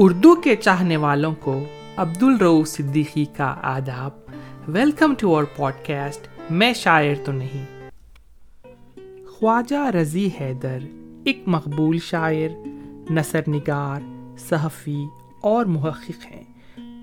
اردو کے چاہنے والوں کو عبد الرو صدیقی کا آداب۔ Welcome to our podcast میں شاعر تو نہیں۔ خواجہ رضی حیدر، ایک مقبول شاعر، نثر نگار، صحفی اور محقق ہیں۔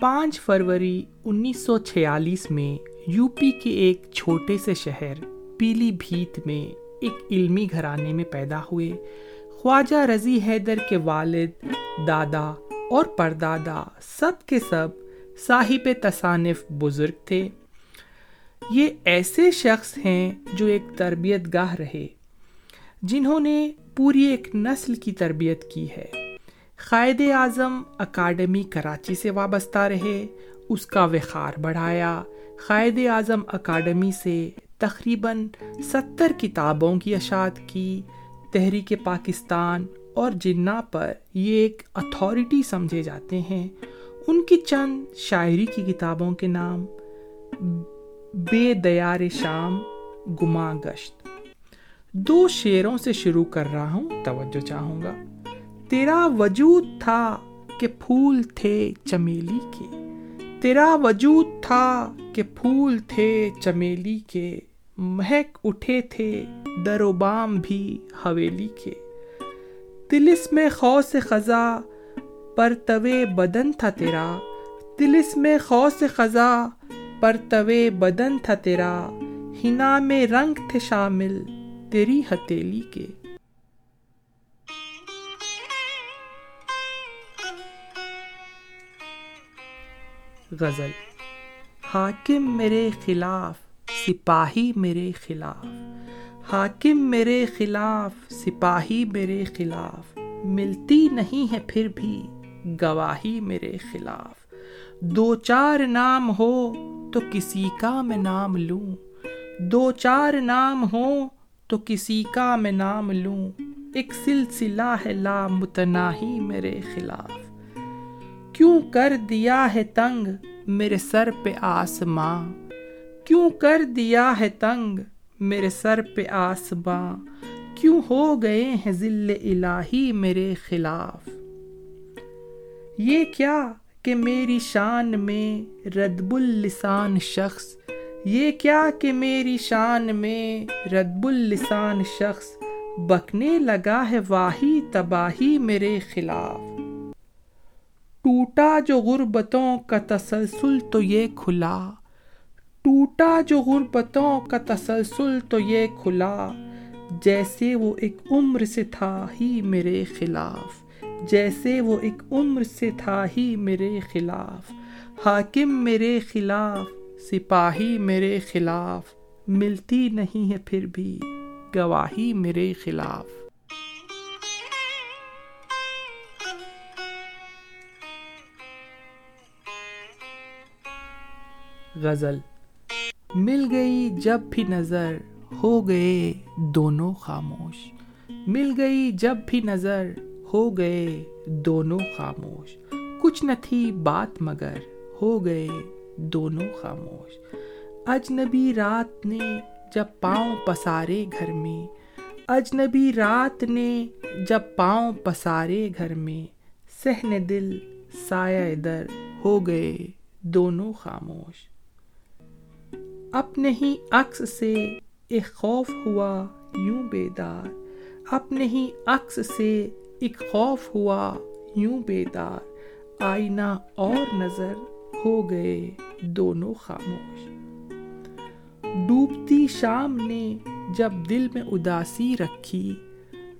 پانچ فروری انیس سو چھیالیس میں یو پی کے ایک چھوٹے سے شہر پیلی بھیت میں ایک علمی گھرانے میں پیدا ہوئے۔ خواجہ رضی حیدر کے والد، دادا اور پردادا سب کے سب صاحب تصانف بزرگ تھے۔ یہ ایسے شخص ہیں جو ایک تربیت گاہ رہے، جنہوں نے پوری ایک نسل کی تربیت کی ہے۔ قائد اعظم اکاڈمی کراچی سے وابستہ رہے، اس کا وقار بڑھایا۔ قائد اعظم اکاڈمی سے تقریباً ستر کتابوں کی اشاعت کی، تحریک پاکستان اور جنا پر یہ ایک اتھارٹی سمجھے جاتے ہیں۔ ان کی چند شاعری کی کتابوں کے نام بے دیار شام گما گشت۔ دو شعروں سے شروع کر رہا ہوں، توجہ چاہوں گا۔ تیرا وجود تھا کہ پھول تھے چمیلی کے۔ تیرا وجود تھا کہ پھول تھے چمیلی کے۔ مہک اٹھے تھے در و بام بھی حویلی کے۔ تلس میں خوص خزاں پر طوے بدن تھا تیرا۔ تلس میں خوص خزاں پر طوے بدن تھا تیرا۔ ہنا میں رنگ تھے شامل تیری ہتیلی کے۔ غزل حاکم میرے خلاف، سپاہی میرے خلاف۔ حاکم میرے خلاف، سپاہی میرے خلاف۔ ملتی نہیں ہے پھر بھی، گواہی میرے خلاف۔ دو چار نام ہو تو کسی کا میں نام لوں۔ دو چار نام ہو تو کسی کا میں نام لوں۔ ایک سلسلہ ہے لا متناہی میرے خلاف۔ کیوں کر دیا ہے تنگ میرے سر پہ آسماں؟ کیوں کر دیا ہے تنگ میرے سر پہ آسماں کیوں ہو گئے ہیں ذل الہی میرے خلاف؟ یہ کیا کہ میری شان میں ردب اللسان شخص؟ یہ کیا کہ میری شان میں ردب اللسان شخص بکنے لگا ہے واہی تباہی میرے خلاف؟ ٹوٹا جو غربتوں کا تسلسل تو یہ کھلا۔ ٹوٹا جو غربتوں کا تسلسل تو یہ کھلا، جیسے وہ ایک عمر سے تھا ہی میرے خلاف، جیسے وہ ایک عمر سے تھا ہی میرے خلاف۔ حاکم میرے خلاف، سپاہی میرے خلاف، ملتی نہیں ہے پھر بھی گواہی میرے خلاف۔ غزل مل گئی جب بھی نظر ہو گئے دونوں خاموش۔ مل گئی جب بھی نظر ہو گئے دونوں خاموش۔ کچھ نہ تھی بات مگر ہو گئے دونوں خاموش۔ اجنبی رات نے جب پاؤں پسارے گھر میں، اجنبی رات نے جب پاؤں پسارے گھر میں سہن دل سایہ در ہو گئے دونوں خاموش۔ اپنے ہی عکس سے ایک خوف ہوا یوں بیدار۔ اپنے ہی عکس سے ایک خوف ہوا یوں بیدار۔ آئینہ اور نظر ہو گئے دونوں خاموش۔ ڈوبتی شام نے جب دل میں اداسی رکھی۔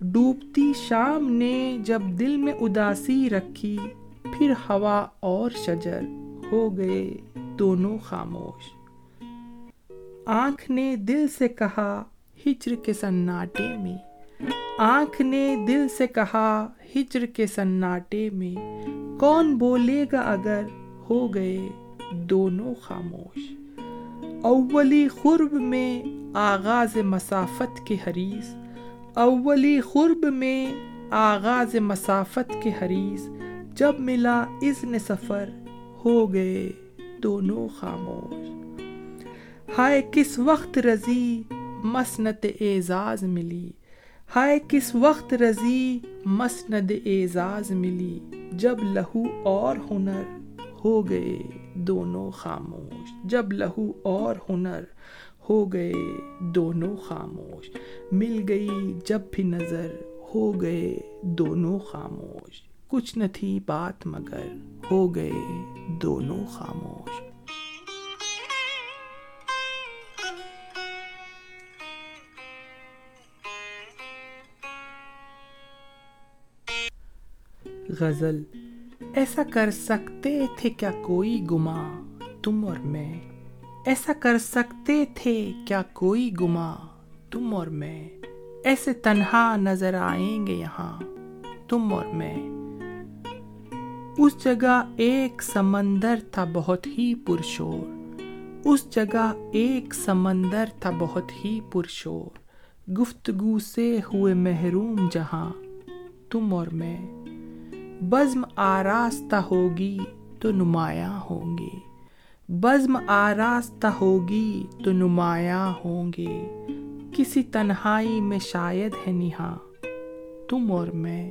ڈوبتی شام نے جب دل میں اداسی رکھی۔ پھر ہوا اور شجر ہو گئے دونوں خاموش۔ آنکھ نے دل سے کہا ہجر کے سناٹے میں۔ آنکھ نے دل سے کہا ہجر کے سناٹے میں۔ کون بولے گا اگر ہو گئے دونوں خاموش۔ اولی خرب میں آغاز مسافت کے حریث اولی خرب میں آغاز مسافت کے حریث جب ملا اذن سفر، ہو گئے دونوں خاموش۔ ہائے کس وقت رضی مسنت اعزاز ملی۔ ہائے کس وقت رضی مسند اعزاز ملی۔ جب لہو اور ہنر ہو گئے دونوں خاموش۔ جب لہو اور ہنر ہو گئے دونوں خاموش۔ مل گئی جب بھی نظر ہو گئے دونوں خاموش۔ کچھ نہ تھی بات مگر ہو گئے دونوں خاموش۔ غزل، ایسا کر سکتے تھے کیا کوئی گما تم اور میں؟ ایسا کر سکتے تھے کیا کوئی گما تم اور میں؟ ایسے تنہا نظر آئیں گے یہاں تم اور میں. اس جگہ ایک سمندر تھا بہت ہی پرشور۔ اس جگہ ایک سمندر تھا بہت ہی پرشور۔ گفتگو سے ہوئے محروم جہاں تم اور میں۔ بزم آراستہ ہوگی تو نمایاں ہوں گے۔ بزم آراستہ ہوگی تو نمایاں ہوں گے۔ کسی تنہائی میں شاید ہے نہا تم اور میں۔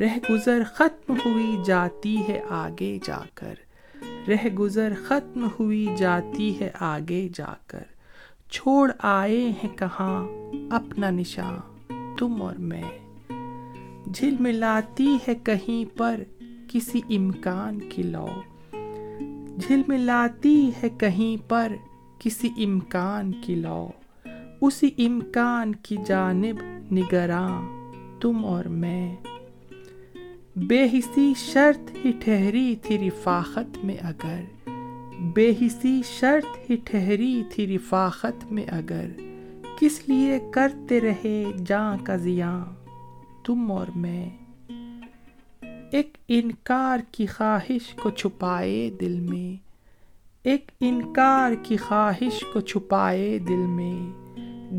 رہ گزر ختم ہوئی جاتی ہے آگے جا کر۔ رہ گزر ختم ہوئی جاتی ہے آگے جا کر۔ چھوڑ آئے ہیں کہاں؟ اپنا نشان تم اور میں۔ جھل ملاتی ہے کہیں پر کسی امکان کی لو۔ جھل ملاتی ہے کہیں پر کسی امکان کی لو۔ اسی امکان کی جانب نگراں تم اور میں۔ بے حسی شرط ہی ٹھہری تھی رفاقت میں اگر۔ بے حسی شرط ہی ٹھہری تھی رفاقت میں اگر۔ کس لیے کرتے رہے جاں کا زیاں تم اور میں ایک انکار کی خواہش کو چھپائے دل میں، ایک انکار کی خواہش کو چھپائے دل میں۔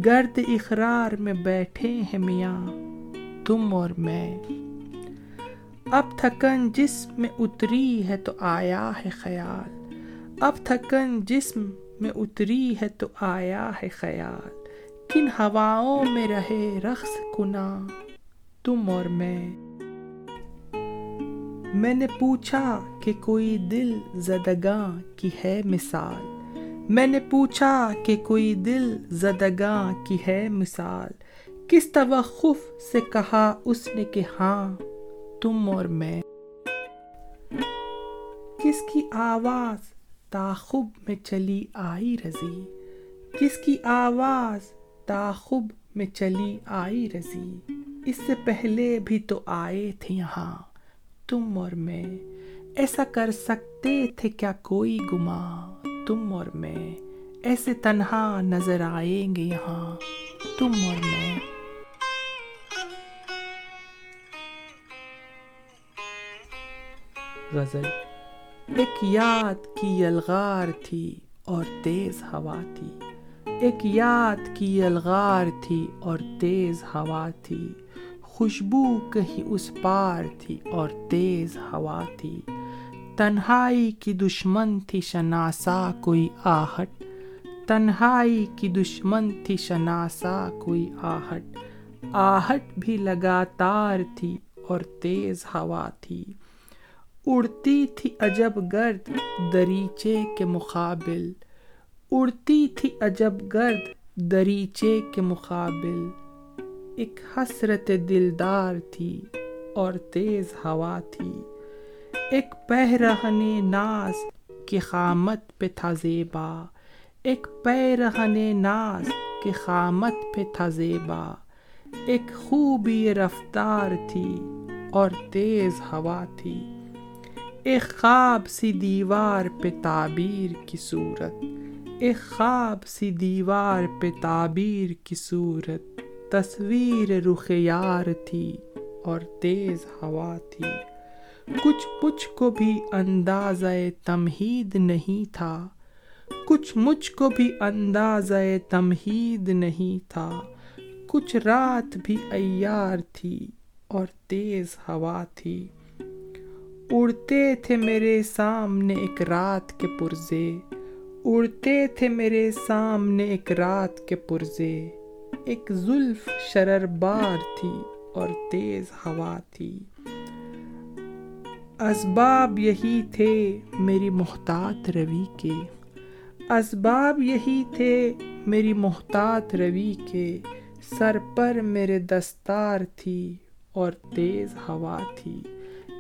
گرد اقرار میں بیٹھے ہیں میاں تم اور میں۔ اب تھکن جسم میں اتری ہے تو آیا ہے خیال۔ اب تھکن جسم میں اتری ہے تو آیا ہے خیال۔ کن ہواؤں میں رہے رقص کنا تم اور میں۔ میں نے پوچھا کہ کوئی دل زدگاں کی ہے مثال۔ میں نے پوچھا کہ کوئی دل زدگاں کی ہے مثال۔ کس توقف سے کہا اس نے کہ ہاں تم اور میں۔ کس کی آواز تاخب میں چلی آئی رضی؟ کس کی آواز تاخب میں چلی آئی رضی؟ اس سے پہلے بھی تو آئے تھے یہاں۔ تم اور میں ایسا کر سکتے تھے کیا کوئی گما تم اور میں ایسے تنہا نظر آئیں گے یہاں۔ تم اور میں غزل۔ ایک یاد کی یلغار تھی اور تیز ہوا تھی۔ ایک یاد کی یلغار تھی اور تیز ہوا تھی۔ خوشبو کہیں اس پار تھی اور تیز ہوا تھی۔ تنہائی کی دشمن تھی شناسا کوئی آہٹ۔ تنہائی کی دشمن تھی شناسا کوئی آہٹ۔ آہٹ بھی لگاتار تھی اور تیز ہوا تھی۔ اڑتی تھی عجب گرد دریچے کے مقابل۔ اڑتی تھی عجب گرد دریچے کے مقابل۔ ایک حسرت دلدار تھی اور تیز ہوا تھی۔ ایک پہرہن ناز کی خامت پہ تھا زیبا۔ ایک پیرہن ناز کی خامت پہ تھا زیبا۔ ایک خوبی رفتار تھی اور تیز ہوا تھی۔ ایک خواب سی دیوار پہ تعبیر کی صورت۔ ایک خواب سی دیوار پہ تعبیر کی صورت۔ تصویر رخ یار تھی اور تیز ہوا تھی۔ کچھ مجھ کو بھی انداز تمہید نہیں تھا۔ کچھ مجھ کو بھی انداز تمہید نہیں تھا۔ کچھ رات بھی ایار تھی اور تیز ہوا تھی۔ اڑتے تھے میرے سامنے ایک رات کے پرزے۔ اڑتے تھے میرے سامنے ایک رات کے پرزے۔ ایک زلف شرر بار تھی اور تیز ہوا تھی۔ اسباب یہی تھے میری محتاط روی کے۔ اسباب یہی تھے میری محتاط روی کے۔ سر پر میرے دستار تھی اور تیز ہوا تھی۔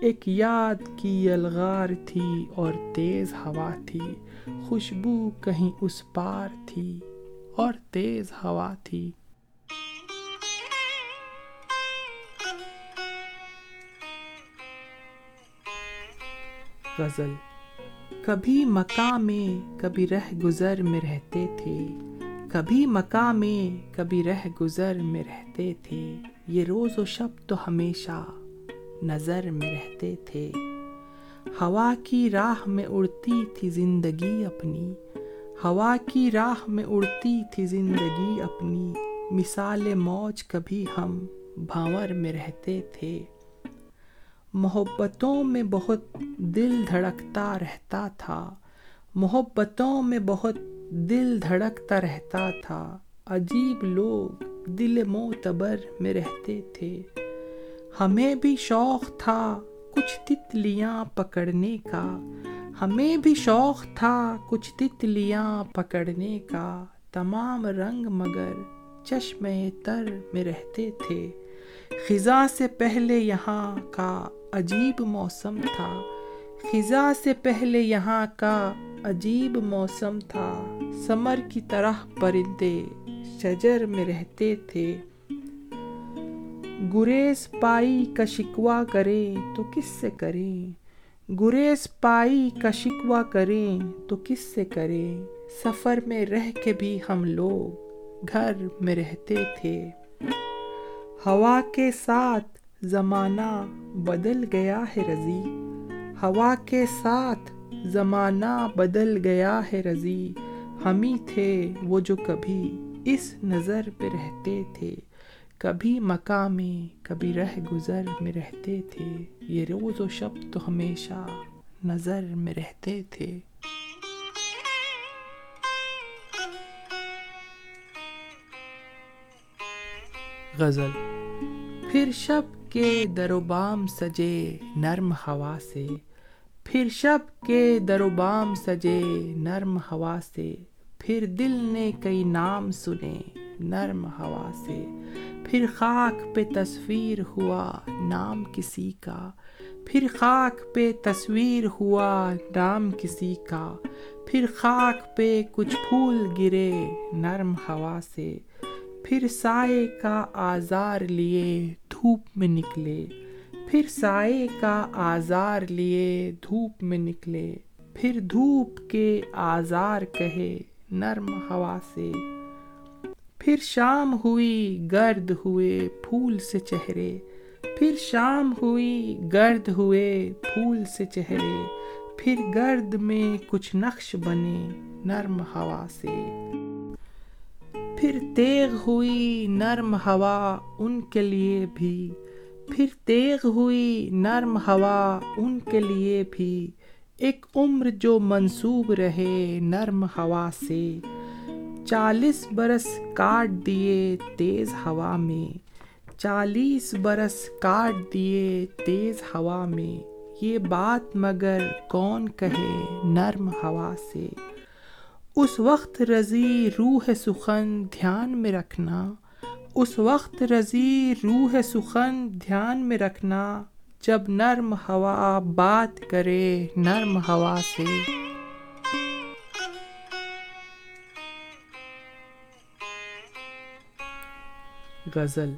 ایک یاد کی یلغار تھی اور تیز ہوا تھی۔ خوشبو کہیں اس پار تھی اور تیز ہوا تھی۔ غزل، کبھی مکہ میں کبھی رہ گزر میں رہتے تھے۔ کبھی مکہ میں کبھی رہ گزر میں رہتے تھے۔ یہ روز و شب تو ہمیشہ نظر میں رہتے تھے۔ ہوا کی راہ میں اڑتی تھی زندگی اپنی۔ ہوا کی راہ میں اڑتی تھی زندگی اپنی۔ مثال موج کبھی ہم بھاور میں رہتے تھے۔ محبتوں میں بہت دل دھڑکتا رہتا تھا۔ محبتوں میں بہت دل دھڑکتا رہتا تھا۔ عجیب لوگ دل معتبر میں رہتے تھے۔ ہمیں بھی شوق تھا کچھ تتلیاں پکڑنے کا۔ ہمیں بھی شوق تھا کچھ تتلیاں پکڑنے کا۔ تمام رنگ مگر چشم تر میں رہتے تھے۔ خزاں سے پہلے یہاں کا عجیب موسم تھا۔ خزاں سے پہلے یہاں کا عجیب موسم تھا۔ سمر کی طرح پرندے شجر میں رہتے تھے۔ گریز پائی کا شکوا کریں تو کس سے کریں؟ گریز پائی کا شکوا کریں تو کس سے کریں؟ سفر میں رہ کے بھی ہم لوگ گھر میں رہتے تھے۔ ہوا کے ساتھ زمانہ بدل گیا ہے رضی۔ ہوا کے ساتھ زمانہ بدل گیا ہے رضی۔ ہم ہی تھے وہ جو کبھی اس نظر پہ رہتے تھے۔ کبھی مکہ میں کبھی رہ گزر میں رہتے تھے۔ یہ روز و شب تو ہمیشہ نظر میں رہتے تھے۔ غزل۔ پھر شب کے دروبام سجے نرم ہوا سے۔ پھر شب کے دروبام سجے نرم ہوا سے۔ پھر دل نے کئی نام سنے۔ نرم ہوا سے۔ پھر خاک پہ تصویر ہوا نام کسی کا۔ پھر خاک پہ تصویر ہوا نام کسی کا۔ پھر خاک پہ کچھ پھول گرے نرم ہوا سے۔ پھر سائے کا آزار لیے دھوپ میں نکلے۔ پھر سائے کا آزار لیے دھوپ میں نکلے۔ پھر دھوپ کے آزار کہے نرم ہوا سے۔ پھر شام ہوئی، گرد ہوئے پھول سے چہرے۔ پھر شام ہوئی، گرد ہوئے پھول سے چہرے۔ پھر گرد میں کچھ نقش بنے نرم ہوا سے۔ پھر تیغ ہوئی، نرم ہوا ان کے لیے بھی۔ پھر تیغ ہوئی، نرم ہوا ان کے لیے بھی۔ ایک عمر جو منسوب رہے نرم ہوا سے۔ چالیس برس کاٹ دیے تیز ہوا میں۔ چالیس برس کاٹ دیے تیز ہوا میں۔ یہ بات مگر کون کہے نرم ہوا سے۔ اس وقت رضی روح سخن دھیان میں رکھنا۔ اس وقت رضی روح سخن دھیان میں رکھنا۔ جب نرم ہوا بات کرے نرم ہوا سے۔ غزل،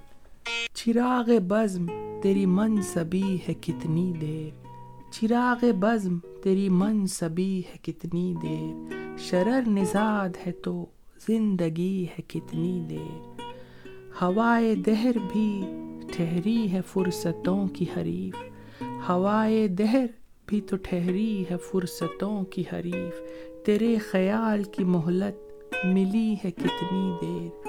چراغ بزم تیری منصبی ہے کتنی دیر، چراغ بزم تیری منصبی ہے کتنی دیر، شرر نزاد ہے تو زندگی ہے کتنی دیر۔ ہوائے دہر بھی ٹھہری ہے فرصتوں کی حریف، ہوائے دہر بھی تو ٹھہری ہے فرصتوں کی حریف۔ تیرے خیال کی مہلت ملی ہے کتنی دیر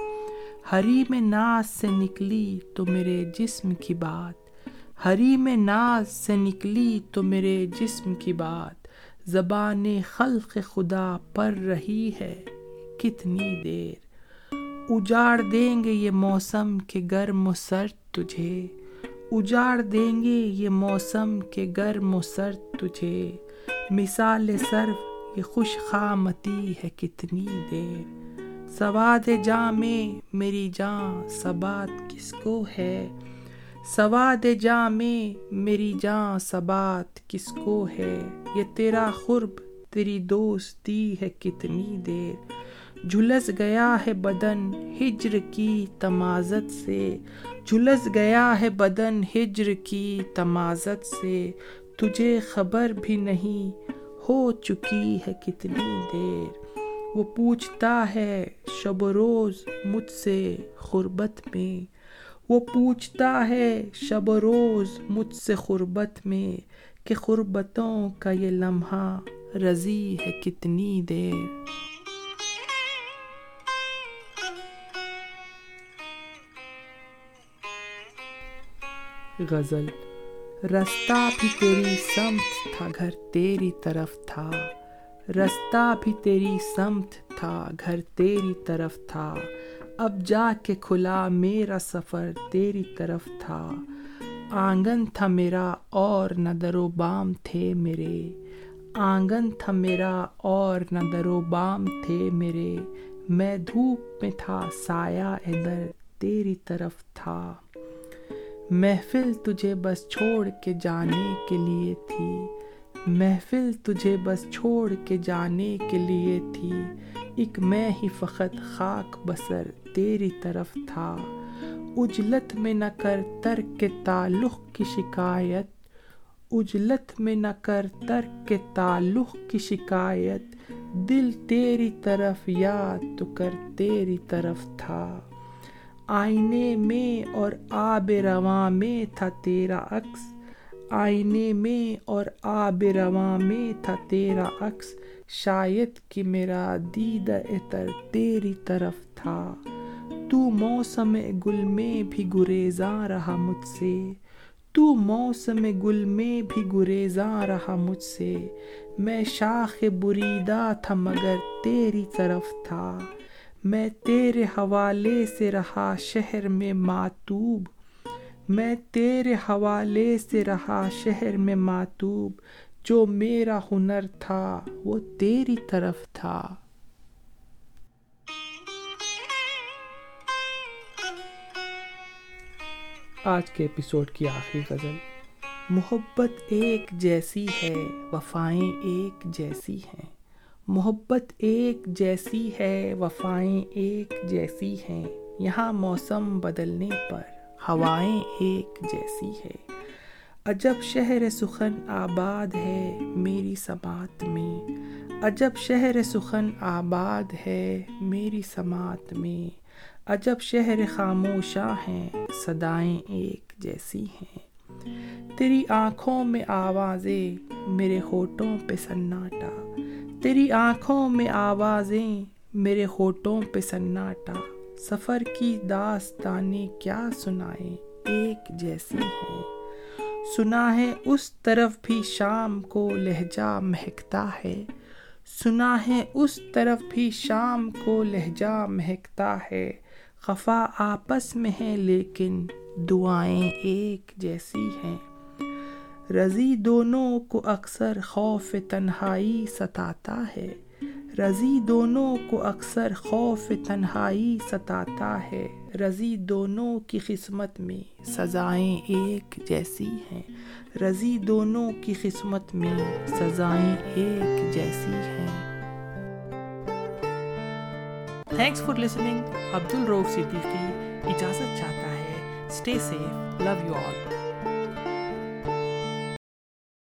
ہری میں ناز سے نکلی تو میرے جسم کی بات۔ ہری میں ناز سے نکلی تو میرے جسم کی بات۔ زبان خلق خدا پر رہی ہے کتنی دیر۔ اجاڑ دیں گے یہ موسم کے گرم و سرد تجھے۔ اجاڑ دیں گے یہ موسم کے گرم و سرد تجھے۔ مثال سرو یہ خوش خامتی ہے کتنی دیر۔ سواد جاں میں میری جاں سبات کس کو ہے؟ سواد جاں میں میری جاں سبات کس کو ہے؟ یہ تیرا خرب تیری دوستی ہے کتنی دیر؟ جھلس گیا ہے بدن ہجر کی تمازت سے۔ جھلس گیا ہے بدن ہجر کی تمازت سے۔ تجھے خبر بھی نہیں ہو چکی ہے کتنی دیر۔ وہ پوچھتا ہے شب و روز مجھ سے غربت میں۔ وہ پوچھتا ہے شب و روز مجھ سے غربت میں کہ غربتوں کا یہ لمحہ رضی ہے کتنی دیر۔ غزل، رستہ بھی تیری سمت تھا، گھر تیری طرف تھا۔ رستہ بھی تیری سمت تھا، گھر تیری طرف تھا۔ اب جا کے کھلا میرا سفر تیری طرف تھا۔ آنگن تھا میرا اور نہ در و بام تھے میرے۔ آنگن تھا میرا اور نہ در و بام تھے میرے۔ میں دھوپ میں تھا، سایہ ادھر تیری طرف تھا۔ محفل تجھے بس چھوڑ کے جانے کے لیے تھی۔ محفل تجھے بس چھوڑ کے جانے کے لیے تھی۔ ایک میں ہی فقط خاک بسر تیری طرف تھا۔ اجلت میں نہ کر ترک کے تعلق کی شکایت۔ اجلت میں نہ کر ترک کے تعلق کی شکایت۔ دل تیری طرف یاد تو کر تیری طرف تھا۔ آئینے میں اور آب رواں میں تھا تیرا عکس۔ آئینے میں اور آب رواں میں تھا تیرا عکس۔ شاید کہ میرا دید اتر تیری طرف تھا۔ تو موسم گل میں بھی گریزاں رہا مجھ سے۔ تو موسم گل میں بھی گریزاں رہا مجھ سے۔ میں شاخ بریدہ تھا مگر تیری طرف تھا۔ میں تیرے حوالے سے رہا شہر میں ماتوب۔ میں تیرے حوالے سے رہا شہر میں ماتوب جو میرا ہنر تھا، وہ تیری طرف تھا۔ آج کے ایپیسوڈ کی آخری غزل، محبت ایک جیسی ہے، وفائیں ایک جیسی ہیں۔ محبت ایک جیسی ہے، وفائیں ایک جیسی ہیں۔ یہاں موسم بدلنے پر ہوائیں ایک جیسی ہے عجب شہر سخن آباد ہے میری سماعت میں۔ عجب شہر سخن آباد ہے میری سماعت میں۔ عجب شہر خاموشاں ہیں صدائیں ایک جیسی ہیں۔ تیری آنکھوں میں آوازیں میرے ہوٹوں پہ سناٹا۔ تیری آنکھوں میں آوازیں میرے ہوٹوں پہ سناٹا۔ سفر کی داستانیں کیا سنائیں؟ ایک جیسی ہیں سنا ہے اس طرف بھی شام کو لہجہ مہکتا ہے۔ سنا ہے اس طرف بھی شام کو لہجہ مہکتا ہے۔ خفا آپس میں ہے لیکن دعائیں ایک جیسی ہیں۔ رضی دونوں کو اکثر خوف تنہائی ستاتا ہے۔ رضی دونوں کو اکثر خوف تنہائی ستاتا ہے۔ رضی دونوں کی قسمت میں سزائیں ایک جیسی ہیں۔ رضی دونوں کی قسمت میں سزائیں ایک جیسی ہیں۔ تھینکس فار لسننگ عبد الروف صدیقی اجازت چاہتا ہے۔ Stay safe love you all